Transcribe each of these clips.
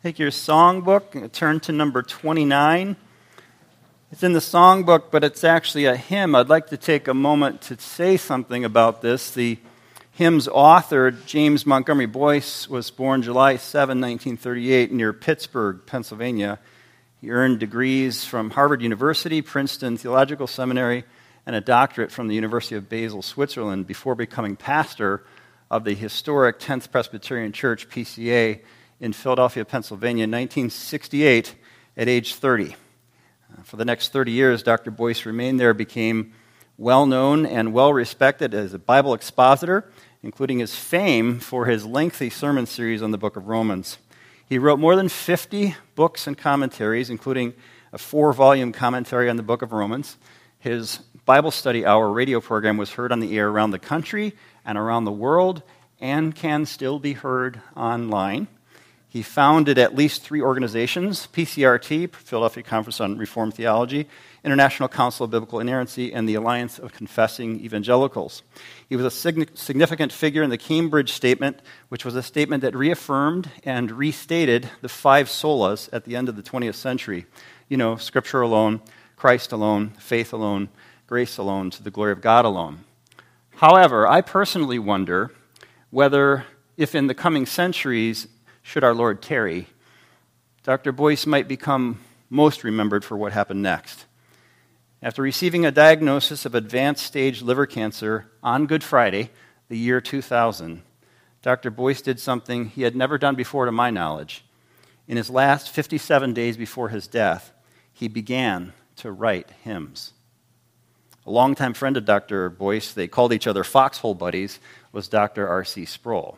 Take your songbook and turn to number 29. It's in the songbook, but it's actually a hymn. I'd like to take a moment to say something about this. The hymn's author, James Montgomery Boice, was born July 7, 1938, near Pittsburgh, Pennsylvania. He earned degrees from Harvard University, Princeton Theological Seminary, and a doctorate from the University of Basel, Switzerland, before becoming pastor of the historic 10th Presbyterian Church, PCA, in Philadelphia, Pennsylvania in 1968 at age 30. Uh, for the next 30 years, Dr. Boice remained there, became well known and well respected as a Bible expositor, including his fame for his lengthy sermon series on the book of Romans. He wrote more than 50 books and commentaries, including a four volume commentary on the book of Romans. His Bible Study Hour radio program was heard on the air around the country and around the world and can still be heard online. He founded at least three organizations PCRT, Philadelphia Conference on Reformed Theology, International Council of Biblical Inerrancy, and the Alliance of Confessing Evangelicals. He was a significant figure in the Cambridge Statement, which was a statement that reaffirmed and restated the five solas at the end of the 20th century. You know, Scripture alone, Christ alone, faith alone, grace alone, to the glory of God alone. However, I personally wonder whether, if in the coming centuries, should our Lord tarry, Dr. Boice might become most remembered for what happened next. After receiving a diagnosis of advanced stage liver cancer on Good Friday, the year 2000, Dr. Boice did something he had never done before, to my knowledge. In his last 57 days before his death, he began to write hymns. A longtime friend of Dr. Boice, they called each other foxhole buddies, was Dr. R.C. Sproul.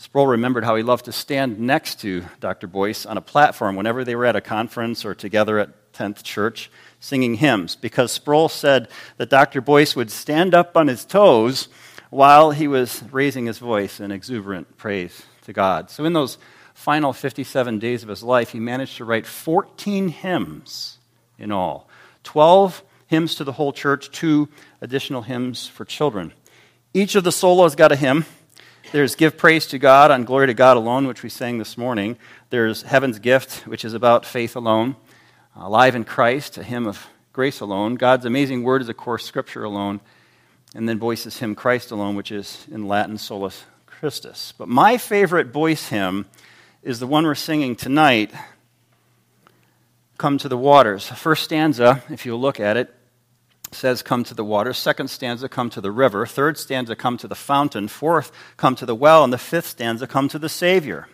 Sproul remembered how he loved to stand next to Dr. Boice on a platform whenever they were at a conference or together at 10th Church singing hymns, because Sproul said that Dr. Boice would stand up on his toes while he was raising his voice in exuberant praise to God. So, in those final 57 days of his life, he managed to write 14 hymns in all 12 hymns to the whole church, two additional hymns for children. Each of the solas got a hymn. There's Give Praise to God on Glory to God Alone, which we sang this morning. There's Heaven's Gift, which is about faith alone. Alive in Christ, a hymn of grace alone. God's Amazing Word is, of course, Scripture alone. And then Boice's hymn, Christ Alone, which is in Latin, Solus Christus. But my favorite Boice hymn is the one we're singing tonight, Come to the Waters. First stanza, if you look at it, says, Come to the water. Second stanza, Come to the river. Third stanza, Come to the fountain. Fourth, Come to the well. And the fifth stanza, Come to the Savior.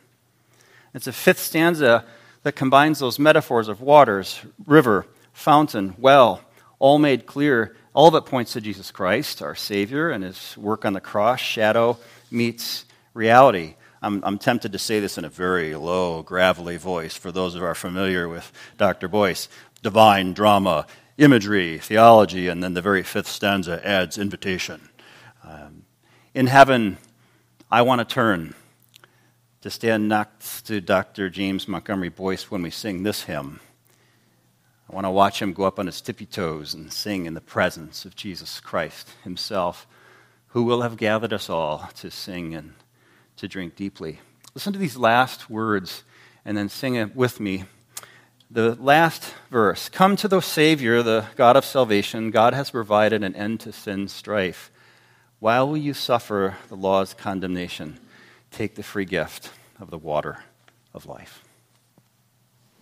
It's a fifth stanza that combines those metaphors of waters, river, fountain, well, all made clear. All it points to Jesus Christ, our Savior, and his work on the cross. Shadow meets reality. I'm, I'm, tempted to say this in a very low, gravelly voice for those who are familiar with Dr. Boice Divine drama imagery, theology, and then the very fifth stanza adds invitation. Um, in heaven, I want to turn to stand next to Dr. James Montgomery Boice when we sing this hymn. I want to watch him go up on his tippy toes and sing in the presence of Jesus Christ himself, who will have gathered us all to sing and to drink deeply. Listen to these last words and then sing it with me the last verse Come to the Savior, the God of salvation. God has provided an end to sin's strife. Why will you suffer the law's condemnation? Take the free gift of the water of life.